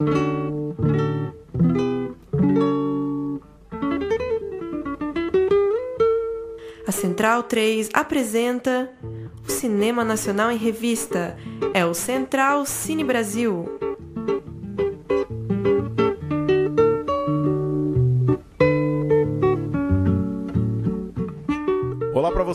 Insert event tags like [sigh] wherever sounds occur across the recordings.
A Central 3 apresenta o Cinema Nacional em Revista. É o Central Cine Brasil.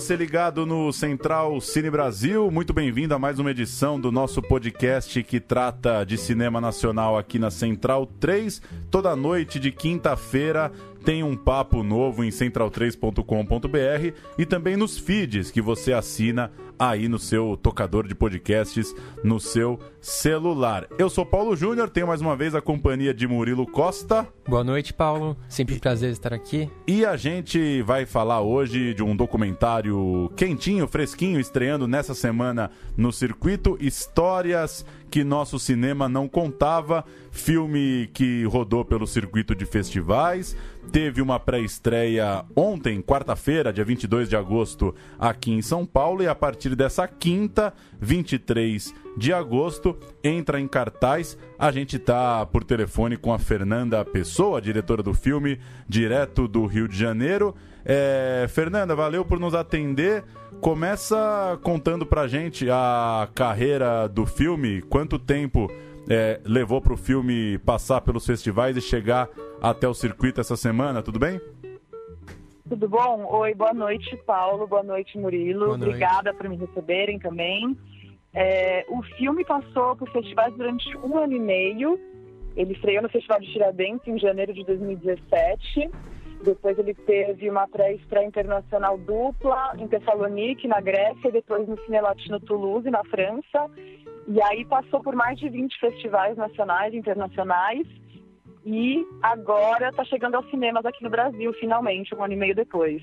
Você ligado no Central Cine Brasil, muito bem-vindo a mais uma edição do nosso podcast que trata de cinema nacional aqui na Central 3, toda noite de quinta-feira tem um papo novo em central3.com.br e também nos feeds que você assina aí no seu tocador de podcasts, no seu celular. Eu sou Paulo Júnior, tenho mais uma vez a companhia de Murilo Costa. Boa noite, Paulo. Sempre um prazer estar aqui. E a gente vai falar hoje de um documentário quentinho, fresquinho, estreando nessa semana no circuito Histórias que nosso cinema não contava. Filme que rodou pelo circuito de festivais. Teve uma pré-estreia ontem, quarta-feira, dia 22 de agosto, aqui em São Paulo. E a partir dessa quinta, 23 de agosto, entra em cartaz. A gente tá por telefone com a Fernanda Pessoa, diretora do filme, direto do Rio de Janeiro. É, Fernanda, valeu por nos atender. Começa contando pra gente a carreira do filme, quanto tempo é, levou pro filme passar pelos festivais e chegar até o circuito essa semana, tudo bem? Tudo bom? Oi, boa noite, Paulo. Boa noite, Murilo. Boa noite. Obrigada por me receberem também. É, o filme passou por festivais durante um ano e meio. Ele estreou no Festival de Tiradentes em janeiro de 2017. Depois ele teve uma pré-estreia internacional dupla em Tessalonique, na Grécia, e depois no Cine Latino Toulouse, na França. E aí passou por mais de 20 festivais nacionais e internacionais. E agora está chegando aos cinemas aqui no Brasil, finalmente, um ano e meio depois.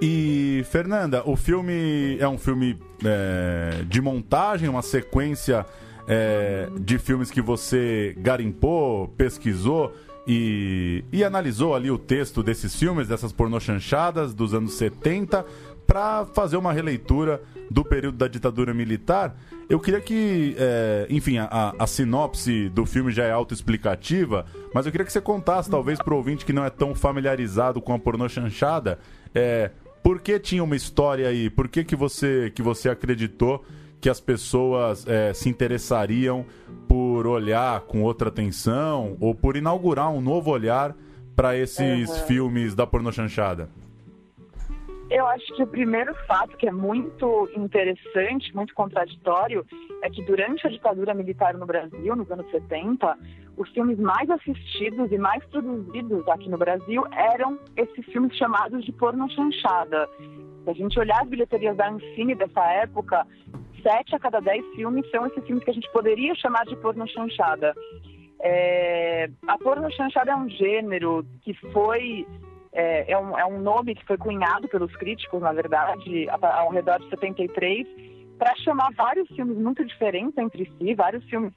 E, Fernanda, o filme é um filme é, de montagem, uma sequência é, de filmes que você garimpou, pesquisou e, e analisou ali o texto desses filmes, dessas pornochanchadas dos anos 70, para fazer uma releitura do período da ditadura militar. Eu queria que, é, enfim, a, a sinopse do filme já é autoexplicativa, mas eu queria que você contasse, talvez, para o ouvinte que não é tão familiarizado com a pornochanchada, é, por que tinha uma história aí? Por que, que, você, que você acreditou que as pessoas é, se interessariam por olhar com outra atenção ou por inaugurar um novo olhar para esses Uhum. filmes da pornochanchada? Eu acho que o primeiro fato que é muito interessante, muito contraditório, é que durante a ditadura militar no Brasil, nos anos 70, os filmes mais assistidos e mais produzidos aqui no Brasil eram esses filmes chamados de porno chanchada. Se a gente olhar as bilheterias da Ancine dessa época, sete a cada dez filmes são esses filmes que a gente poderia chamar de porno chanchada. É, a porno chanchada é um gênero que foi é, é, um, é um nome que foi cunhado pelos críticos, na verdade, ao redor de 73, para chamar vários filmes muito diferentes entre si, vários filmes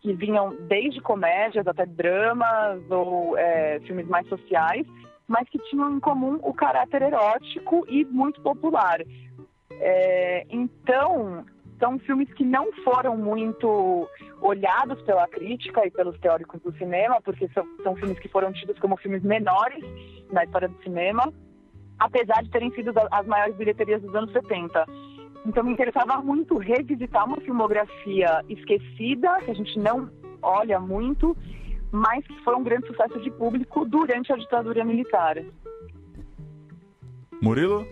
que vinham desde comédias até dramas ou é, filmes mais sociais, mas que tinham em comum o caráter erótico e muito popular. É, então, são filmes que não foram muito olhados pela crítica e pelos teóricos do cinema, porque são, são filmes que foram tidos como filmes menores na história do cinema, apesar de terem sido as maiores bilheterias dos anos 70. Então me interessava muito revisitar uma filmografia esquecida, que a gente não olha muito, mas que foi um grande sucesso de público durante a ditadura militar. Murilo?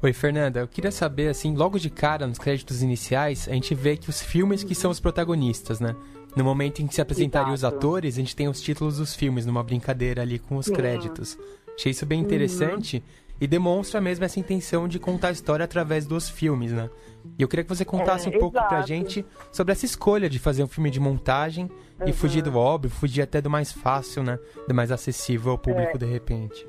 Oi, Fernanda. Eu queria saber, assim, logo de cara, nos créditos iniciais, a gente vê que os filmes que são os protagonistas, né? No momento em que se apresentariam os atores, a gente tem os títulos dos filmes, numa brincadeira ali com os créditos. Achei isso bem interessante e demonstra mesmo essa intenção de contar a história através dos filmes, né? E eu queria que você contasse É, um pouco pra exato. gente sobre essa escolha de fazer um filme de montagem e fugir do óbvio, fugir até do mais fácil, né? Do mais acessível ao público de repente.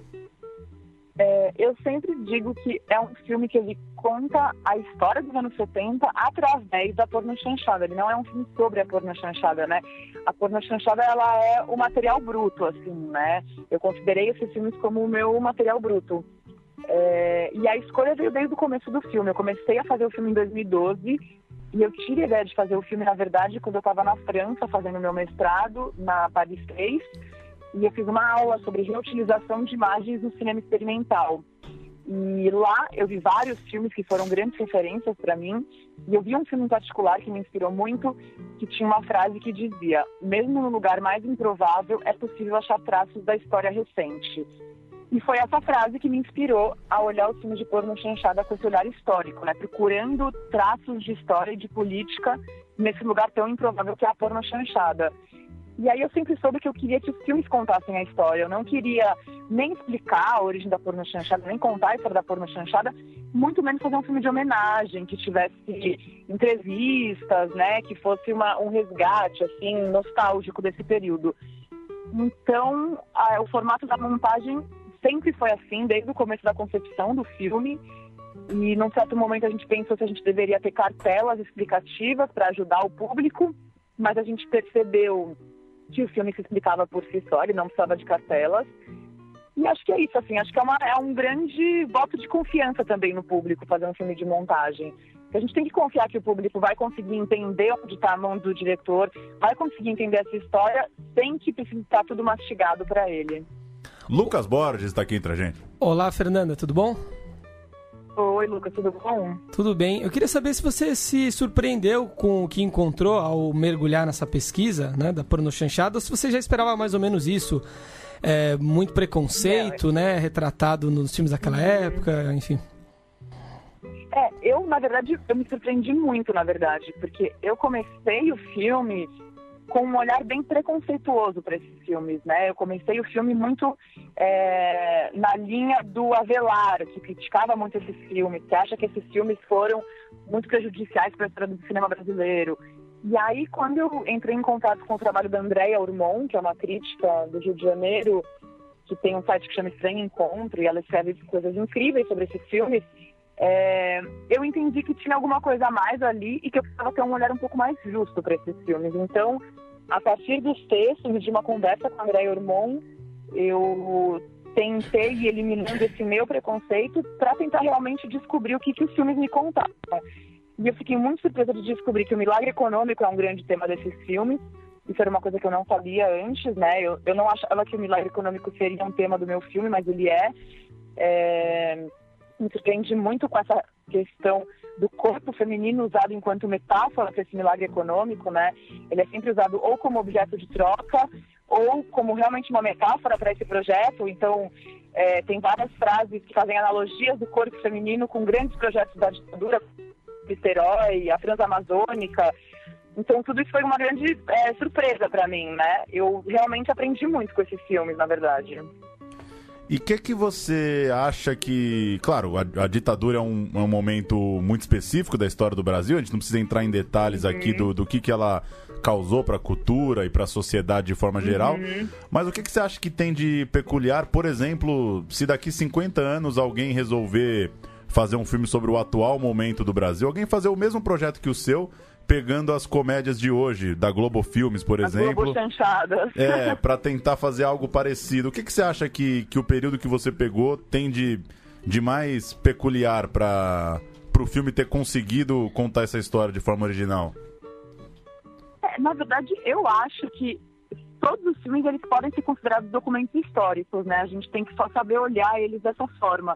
É, eu sempre digo que é um filme que ele conta a história dos anos 70 através da pornochanchada. Ele não é um filme sobre a pornochanchada, né? A pornochanchada, ela é o material bruto, assim, né? Eu considerei esses filmes como o meu material bruto. É, e a escolha veio desde o começo do filme. Eu comecei a fazer o filme em 2012 E eu tive a ideia de fazer o filme, na verdade, quando eu estava na França fazendo meu mestrado na Paris 3, e eu fiz uma aula sobre reutilização de imagens no cinema experimental. E lá eu vi vários filmes que foram grandes referências para mim. E eu vi um filme em particular que me inspirou muito, que tinha uma frase que dizia: Mesmo no lugar mais improvável, é possível achar traços da história recente. E foi essa frase que me inspirou a olhar os filmes de porno chanchada com esse olhar histórico, né? procurando traços de história e de política nesse lugar tão improvável que é a porno chanchada. E aí eu sempre soube que eu queria que os filmes contassem a história. Eu não queria nem explicar a origem da porno chanchada, nem contar a história da porno chanchada, muito menos fazer um filme de homenagem, que tivesse entrevistas, né, que fosse uma, um resgate, assim, nostálgico desse período. Então, a, o formato da montagem sempre foi assim, desde o começo da concepção do filme. E num certo momento a gente pensou que a gente deveria ter cartelas explicativas para ajudar o público, mas a gente percebeu que o filme se explicava por si só, ele não precisava de cartelas. E acho que é isso, assim, acho que é, uma, é um grande voto de confiança também no público fazer um filme de montagem. A gente tem que confiar que o público vai conseguir entender onde está a mão do diretor, vai conseguir entender essa história sem que precise estar tudo mastigado para ele. Lucas Borges está aqui entre a gente. Olá, Fernanda, tudo bom? Oi, Lucas, tudo bom? Tudo bem. Eu queria saber se você se surpreendeu com o que encontrou ao mergulhar nessa pesquisa né, da pornochanchada, ou se você já esperava mais ou menos isso. É, muito preconceito, né? Retratado nos filmes daquela uhum. época, enfim. É, eu, na verdade, eu me surpreendi muito, na verdade, porque eu comecei o filme com um olhar bem preconceituoso para esses filmes, né? Eu comecei o filme muito é, na linha do Avelar, que criticava muito esses filmes, que acha que esses filmes foram muito prejudiciais para a história do cinema brasileiro. E aí, quando eu entrei em contato com o trabalho da Andrea Urmon, que é uma crítica do Rio de Janeiro, que tem um site que chama Estranho Encontro, e ela escreve coisas incríveis sobre esses filmes, é, eu entendi que tinha alguma coisa a mais ali e que eu precisava ter um olhar um pouco mais justo para esses filmes. Então, a partir dos textos de uma conversa com André Ormond, eu tentei ir eliminando esse meu preconceito para tentar realmente descobrir o que, que os filmes me contavam. E eu fiquei muito surpresa de descobrir que o milagre econômico é um grande tema desses filmes. Isso era uma coisa que eu não sabia antes, né? Eu, eu não achava que o milagre econômico seria um tema do meu filme, mas ele é. é surpreende muito com essa questão do corpo feminino usado enquanto metáfora para esse milagre econômico, né? Ele é sempre usado ou como objeto de troca ou como realmente uma metáfora para esse projeto. Então, é, tem várias frases que fazem analogias do corpo feminino com grandes projetos da ditadura, Vicerói, a Transamazônica. Então, tudo isso foi uma grande é, surpresa para mim, né? Eu realmente aprendi muito com esses filmes, na verdade. E o que, que você acha que. Claro, a, a ditadura é um, é um, momento muito específico da história do Brasil, a gente não precisa entrar em detalhes uhum. aqui do, do que, que ela causou para a cultura e para a sociedade de forma geral. Uhum. Mas o que, que você acha que tem de peculiar, por exemplo, se daqui 50 anos alguém resolver fazer um filme sobre o atual momento do Brasil, alguém fazer o mesmo projeto que o seu, pegando as comédias de hoje, da Globo Filmes, por as exemplo. Globo chanchadas. É, para tentar fazer algo parecido. O que, que você acha que, que o período que você pegou tem de, de mais peculiar para o filme ter conseguido contar essa história de forma original? É, na verdade, eu acho que todos os filmes eles podem ser considerados documentos históricos, né? A gente tem que só saber olhar eles dessa forma.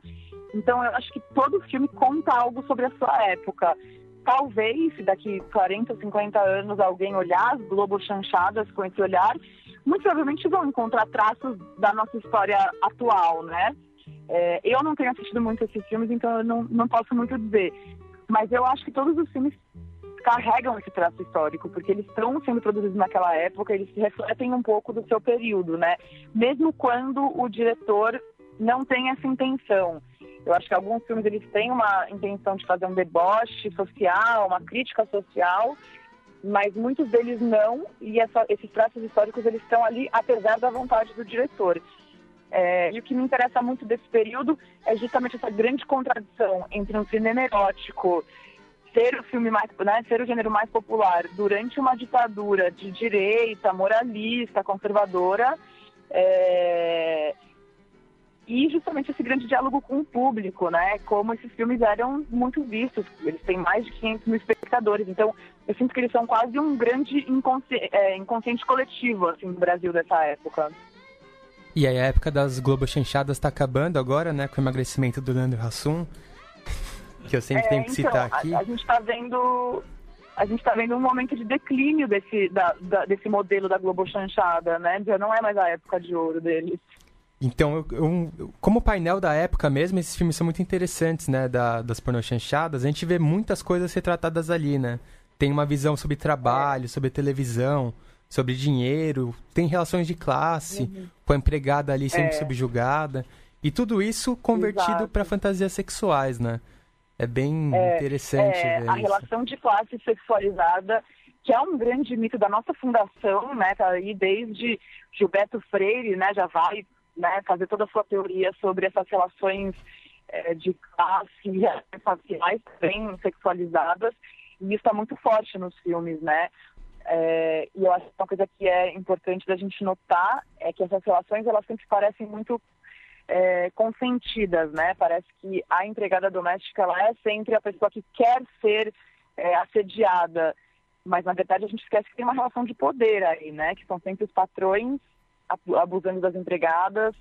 Então, eu acho que todo filme conta algo sobre a sua época talvez, daqui 40, 50 anos alguém olhar as Globo chanchadas com esse olhar, muito provavelmente vão encontrar traços da nossa história atual, né? É, eu não tenho assistido muito esses filmes, então eu não, não posso muito dizer. Mas eu acho que todos os filmes carregam esse traço histórico, porque eles estão sendo produzidos naquela época, eles refletem um pouco do seu período, né? Mesmo quando o diretor não tem essa intenção. Eu acho que alguns filmes eles têm uma intenção de fazer um deboche social, uma crítica social, mas muitos deles não, e essa, esses traços históricos eles estão ali apesar da vontade do diretor. É, e o que me interessa muito desse período é justamente essa grande contradição entre um cinema erótico ser o filme mais, né, ser o gênero mais popular durante uma ditadura de direita, moralista, conservadora, é, e justamente esse grande diálogo com o público, né? Como esses filmes eram muito vistos, eles têm mais de 500 mil espectadores, então eu sinto que eles são quase um grande inconsci... é, inconsciente coletivo, assim, no Brasil dessa época. E aí a época das Globo Chanchadas está acabando agora, né? Com o emagrecimento do Leandro Hassum, [laughs] que eu sempre é, tenho que então, citar aqui. A, a gente está vendo a gente está vendo um momento de declínio desse, da, da, desse modelo da Globo Chanchada, né? Já não é mais a época de ouro deles. Então, eu, eu, como painel da época mesmo, esses filmes são muito interessantes, né? Da, das pornochanchadas. A gente vê muitas coisas retratadas ali, né? Tem uma visão sobre trabalho, sobre televisão, sobre dinheiro, tem relações de classe, uhum. com a empregada ali sendo é. subjugada. E tudo isso convertido para fantasias sexuais, né? É bem é, interessante. É, a isso. relação de classe sexualizada, que é um grande mito da nossa fundação, né? Tá aí desde Gilberto Freire, né? Já vai né, fazer toda a sua teoria sobre essas relações é, de classe faciais bem sexualizadas, e isso está muito forte nos filmes, né? É, e eu acho que uma coisa que é importante da gente notar é que essas relações elas sempre parecem muito é, consentidas, né? Parece que a empregada doméstica ela é sempre a pessoa que quer ser é, assediada, mas na verdade a gente esquece que tem uma relação de poder aí, né? Que são sempre os patrões abusando das empregadas.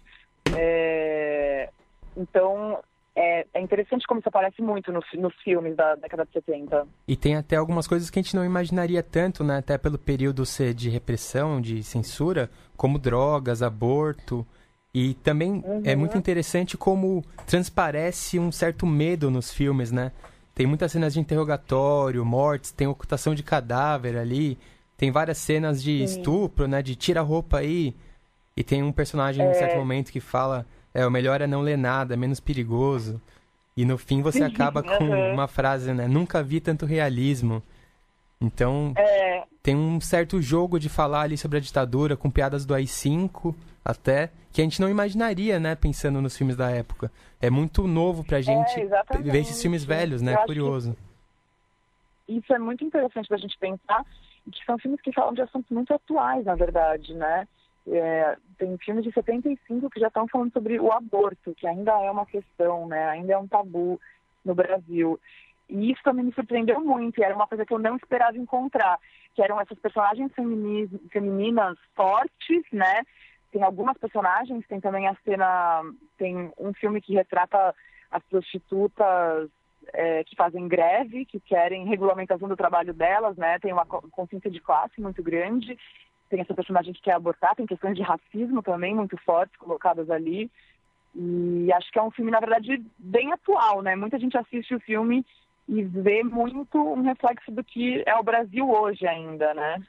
É... Então, é, é, interessante como isso aparece muito nos, nos, filmes da década de 70. E tem até algumas coisas que a gente não imaginaria tanto, né? Até pelo período ser de repressão, de censura, como drogas, aborto. E também uhum. é muito interessante como transparece um certo medo nos filmes, né? Tem muitas cenas de interrogatório, mortes, tem ocultação de cadáver ali, tem várias cenas de Sim. estupro, né? De tira a roupa aí, e tem um personagem, é... em certo momento, que fala: é, o melhor é não ler nada, é menos perigoso. E no fim você acaba [laughs] com uhum. uma frase, né? Nunca vi tanto realismo. Então, é... tem um certo jogo de falar ali sobre a ditadura, com piadas do AI-5 até, que a gente não imaginaria, né? Pensando nos filmes da época. É muito novo pra gente é, ver esses filmes velhos, né? É curioso. Isso é muito interessante pra gente pensar, que são filmes que falam de assuntos muito atuais, na verdade, né? É, tem filmes de 75 que já estão falando sobre o aborto, que ainda é uma questão, né? Ainda é um tabu no Brasil. E isso também me surpreendeu muito, e era uma coisa que eu não esperava encontrar, que eram essas personagens femininas fortes, né? Tem algumas personagens, tem também a cena, tem um filme que retrata as prostitutas é, que fazem greve, que querem regulamentação do trabalho delas, né? Tem uma consciência de classe muito grande tem essa personagem que quer abortar, tem questões de racismo também muito fortes colocadas ali. E acho que é um filme, na verdade, bem atual, né? Muita gente assiste o filme e vê muito um reflexo do que é o Brasil hoje ainda, né?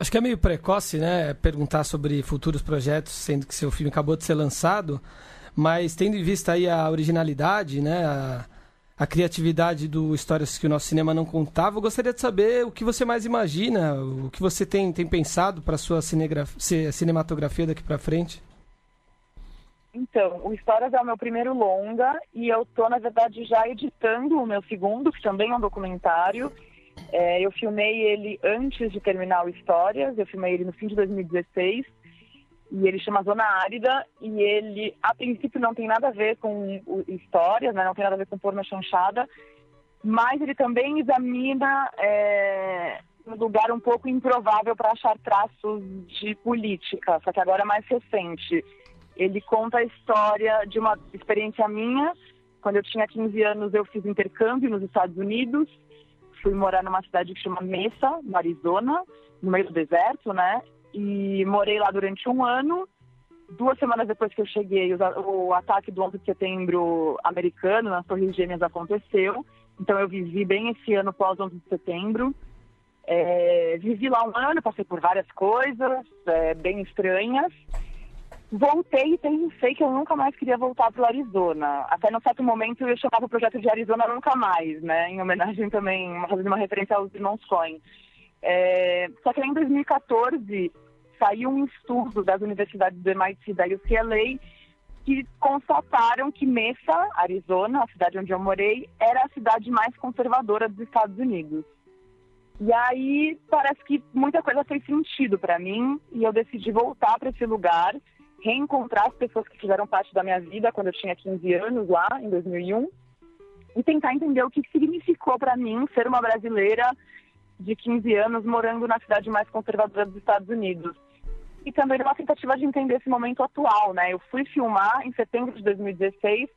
Acho que é meio precoce, né, perguntar sobre futuros projetos, sendo que seu filme acabou de ser lançado, mas tendo em vista aí a originalidade, né, a, a criatividade do Histórias que o nosso cinema não contava. Eu gostaria de saber o que você mais imagina, o que você tem, tem pensado para a sua cinematografia daqui para frente. Então, o Histórias é o meu primeiro longa e eu estou, na verdade, já editando o meu segundo, que também é um documentário. É, eu filmei ele antes de terminar o Histórias, eu filmei ele no fim de 2016 e ele chama Zona Árida e ele, a princípio, não tem nada a ver com histórias, né? não tem nada a ver com porno chanchada, mas ele também examina é, um lugar um pouco improvável para achar traços de política, só que agora é mais recente. Ele conta a história de uma experiência minha. Quando eu tinha 15 anos, eu fiz intercâmbio nos Estados Unidos. Fui morar numa cidade que chama Mesa, no Arizona, no meio do deserto, né? E morei lá durante um ano. Duas semanas depois que eu cheguei, o, ataque do 11 de setembro americano nas Torres Gêmeas aconteceu. Então eu vivi bem esse ano pós 11 de setembro. É, vivi lá um ano, passei por várias coisas é, bem estranhas. Voltei e pensei que eu nunca mais queria voltar para o Arizona. Até no certo momento eu chamava o projeto de Arizona Nunca Mais, né? Em homenagem também, fazendo uma referência aos irmãos Coen. É, só que em 2014 saiu um estudo das universidades do MIT da UCLA que constataram que Mesa, Arizona, a cidade onde eu morei, era a cidade mais conservadora dos Estados Unidos. E aí parece que muita coisa fez sentido para mim e eu decidi voltar para esse lugar. reencontrar as pessoas que fizeram parte da minha vida quando eu tinha 15 anos lá, em 2001, e tentar entender o que significou para mim ser uma brasileira de 15 anos morando na cidade mais conservadora dos Estados Unidos. E também uma tentativa de entender esse momento atual, né? Eu fui filmar em setembro de 2016,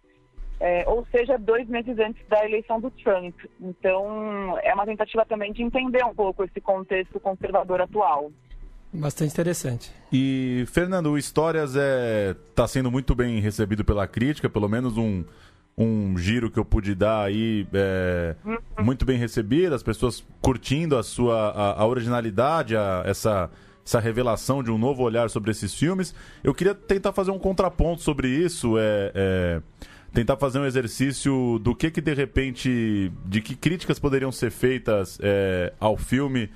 é, ou seja, dois meses antes da eleição do Trump. Então, é uma tentativa também de entender um pouco esse contexto conservador atual. Bastante interessante. E, Fernando, o Histórias está é, tá sendo muito bem recebido pela crítica, pelo menos um, um giro que eu pude dar aí é, muito bem recebido, as pessoas curtindo a sua a, a originalidade, a, essa, essa revelação de um novo olhar sobre esses filmes. Eu queria tentar fazer um contraponto sobre isso, é, é tentar fazer um exercício do que que de repente, de que críticas poderiam ser feitas é, ao filme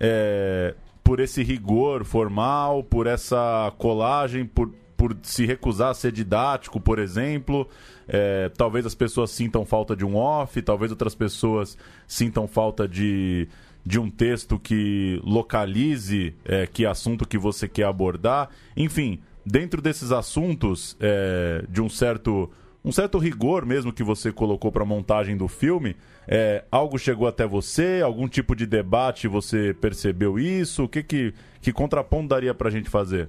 é, por esse rigor formal, por essa colagem, por, por se recusar a ser didático, por exemplo. É, talvez as pessoas sintam falta de um off, talvez outras pessoas sintam falta de, de um texto que localize é, que assunto que você quer abordar. Enfim, dentro desses assuntos, é, de um certo, um certo rigor mesmo que você colocou para a montagem do filme, é, algo chegou até você? Algum tipo de debate você percebeu isso? O que, que, que contraponto daria para a gente fazer?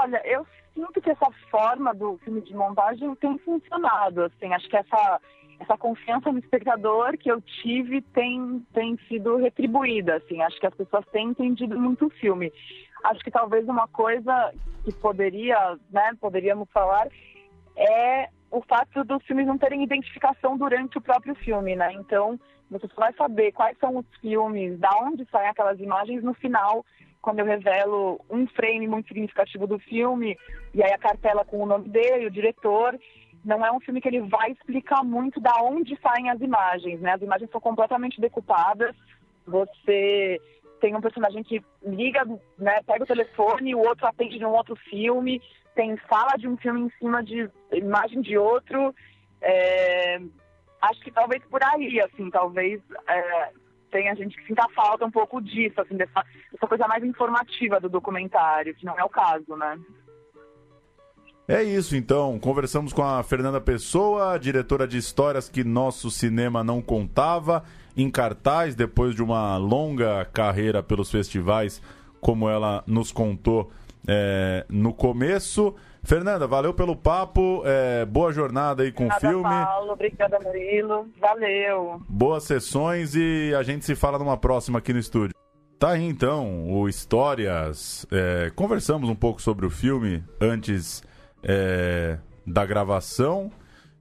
Olha, eu sinto que essa forma do filme de montagem tem funcionado. Assim, acho que essa essa confiança no espectador que eu tive tem tem sido retribuída. Assim, acho que as pessoas têm entendido muito o filme. Acho que talvez uma coisa que poderia, né, poderíamos falar é o fato dos filmes não terem identificação durante o próprio filme, né? Então, você só vai saber quais são os filmes, da onde saem aquelas imagens no final quando eu revelo um frame muito significativo do filme, e aí a cartela com o nome dele, o diretor, não é um filme que ele vai explicar muito da onde saem as imagens, né? As imagens são completamente decupadas. Você tem um personagem que liga, né, pega o telefone, o outro atende de um outro filme, tem fala de um filme em cima de imagem de outro. É... acho que talvez por aí, assim, talvez é tem a gente que sinta falta um pouco disso, assim, dessa, dessa coisa mais informativa do documentário, que não é o caso, né? É isso, então. Conversamos com a Fernanda Pessoa, diretora de histórias que nosso cinema não contava, em cartaz, depois de uma longa carreira pelos festivais, como ela nos contou é, no começo. Fernanda, valeu pelo papo. É, boa jornada aí com obrigada, o filme. Paulo, obrigada, Murilo. Valeu. Boas sessões e a gente se fala numa próxima aqui no estúdio. Tá aí então o Histórias. É, conversamos um pouco sobre o filme antes é, da gravação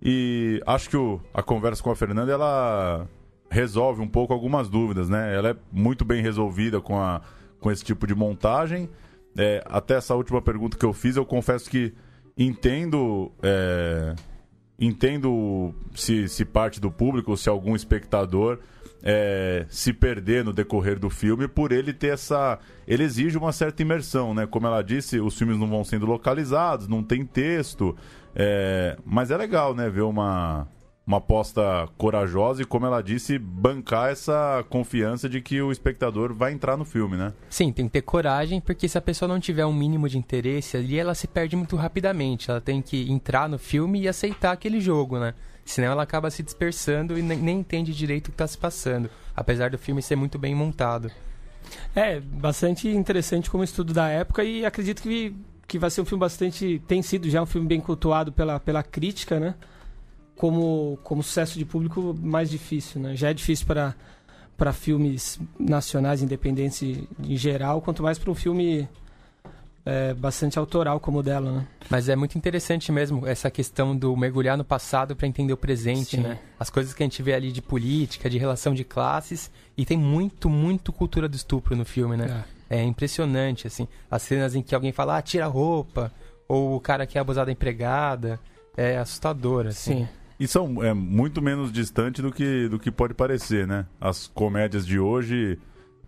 e acho que o, a conversa com a Fernanda ela resolve um pouco algumas dúvidas, né? Ela é muito bem resolvida com, a, com esse tipo de montagem é, até essa última pergunta que eu fiz, eu confesso que entendo. É, entendo se, se parte do público, se algum espectador é, se perder no decorrer do filme por ele ter essa. Ele exige uma certa imersão, né? Como ela disse, os filmes não vão sendo localizados, não tem texto. É, mas é legal, né? Ver uma, uma aposta corajosa e, como ela disse, bancar essa confiança de que o espectador vai entrar no filme, né? Sim, tem que ter coragem, porque se a pessoa não tiver um mínimo de interesse ali, ela se perde muito rapidamente. Ela tem que entrar no filme e aceitar aquele jogo, né? Senão ela acaba se dispersando e nem, nem entende direito o que está se passando, apesar do filme ser muito bem montado. É, bastante interessante como estudo da época e acredito que, que vai ser um filme bastante. tem sido já um filme bem cultuado pela, pela crítica, né? Como, como sucesso de público mais difícil, né? Já é difícil para para filmes nacionais independentes em geral, quanto mais para um filme é, bastante autoral como o dela, né? Mas é muito interessante mesmo essa questão do mergulhar no passado para entender o presente, Sim. né? As coisas que a gente vê ali de política, de relação de classes, e tem muito, muito cultura do estupro no filme, né? É, é impressionante, assim. As cenas em que alguém fala, ah, tira a roupa, ou o cara que é abusado da empregada, é assustador, assim. Sim. E são é, muito menos distante do que, do que pode parecer, né? As comédias de hoje,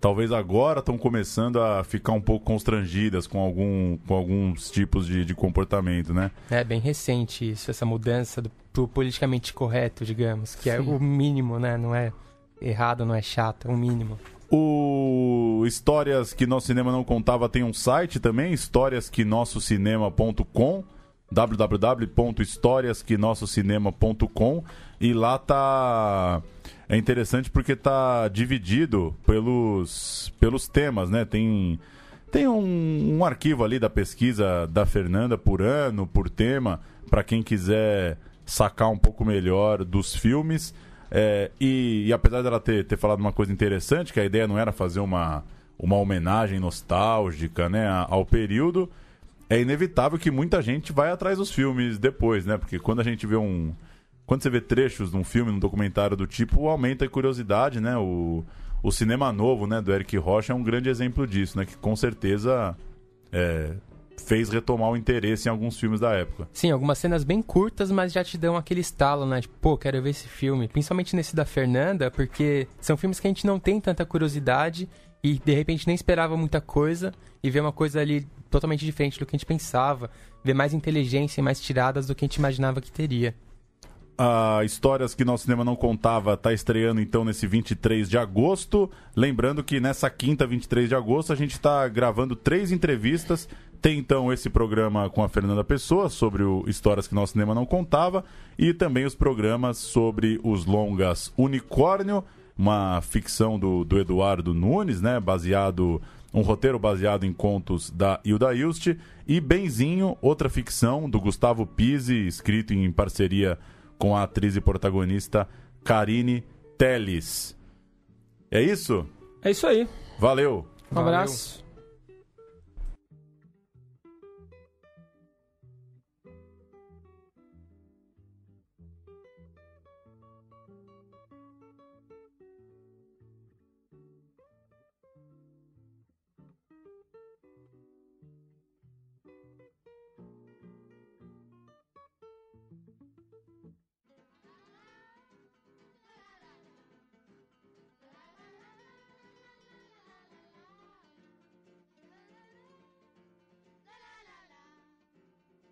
talvez agora estão começando a ficar um pouco constrangidas com, algum, com alguns tipos de, de comportamento, né? É bem recente isso, essa mudança do, pro politicamente correto, digamos, que é Sim. é o mínimo, né? Não é errado, não é chato, é o mínimo. O Histórias que Nosso Cinema Não Contava tem um site também, historiasquenossocinema.com www.historiasquenossocinema.com e lá tá é interessante porque tá dividido pelos pelos temas, né? Tem tem um, um arquivo ali da pesquisa da Fernanda por ano, por tema, para quem quiser sacar um pouco melhor dos filmes. É, e, e, apesar dela ter, ter falado uma coisa interessante, que a ideia não era fazer uma, uma homenagem nostálgica né, ao período, é inevitável que muita gente vai atrás dos filmes depois, né? Porque quando a gente vê um. Quando você vê trechos de um filme, num documentário do tipo, aumenta a curiosidade, né? O, o cinema novo, né, do Eric Rocha é um grande exemplo disso, né? Que com certeza é, fez retomar o interesse em alguns filmes da época. Sim, algumas cenas bem curtas, mas já te dão aquele estalo, né? Tipo, pô, quero ver esse filme. Principalmente nesse da Fernanda, porque são filmes que a gente não tem tanta curiosidade e de repente nem esperava muita coisa e vê uma coisa ali totalmente diferente do que a gente pensava, vê mais inteligência e mais tiradas do que a gente imaginava que teria. A Histórias que Nosso Cinema Não Contava está estreando então nesse 23 de agosto. Lembrando que nessa quinta, 23 de agosto, a gente está gravando três entrevistas. Tem então esse programa com a Fernanda Pessoa sobre o Histórias que Nosso Cinema Não Contava e também os programas sobre os longas Unicórnio, uma ficção do, do Eduardo Nunes, né, baseado um roteiro baseado em contos da Hilda Ilst, e Benzinho, outra ficção do Gustavo Pise, escrito em parceria com a atriz e protagonista Karine Telles. É isso? É isso aí. Valeu. Um abraço.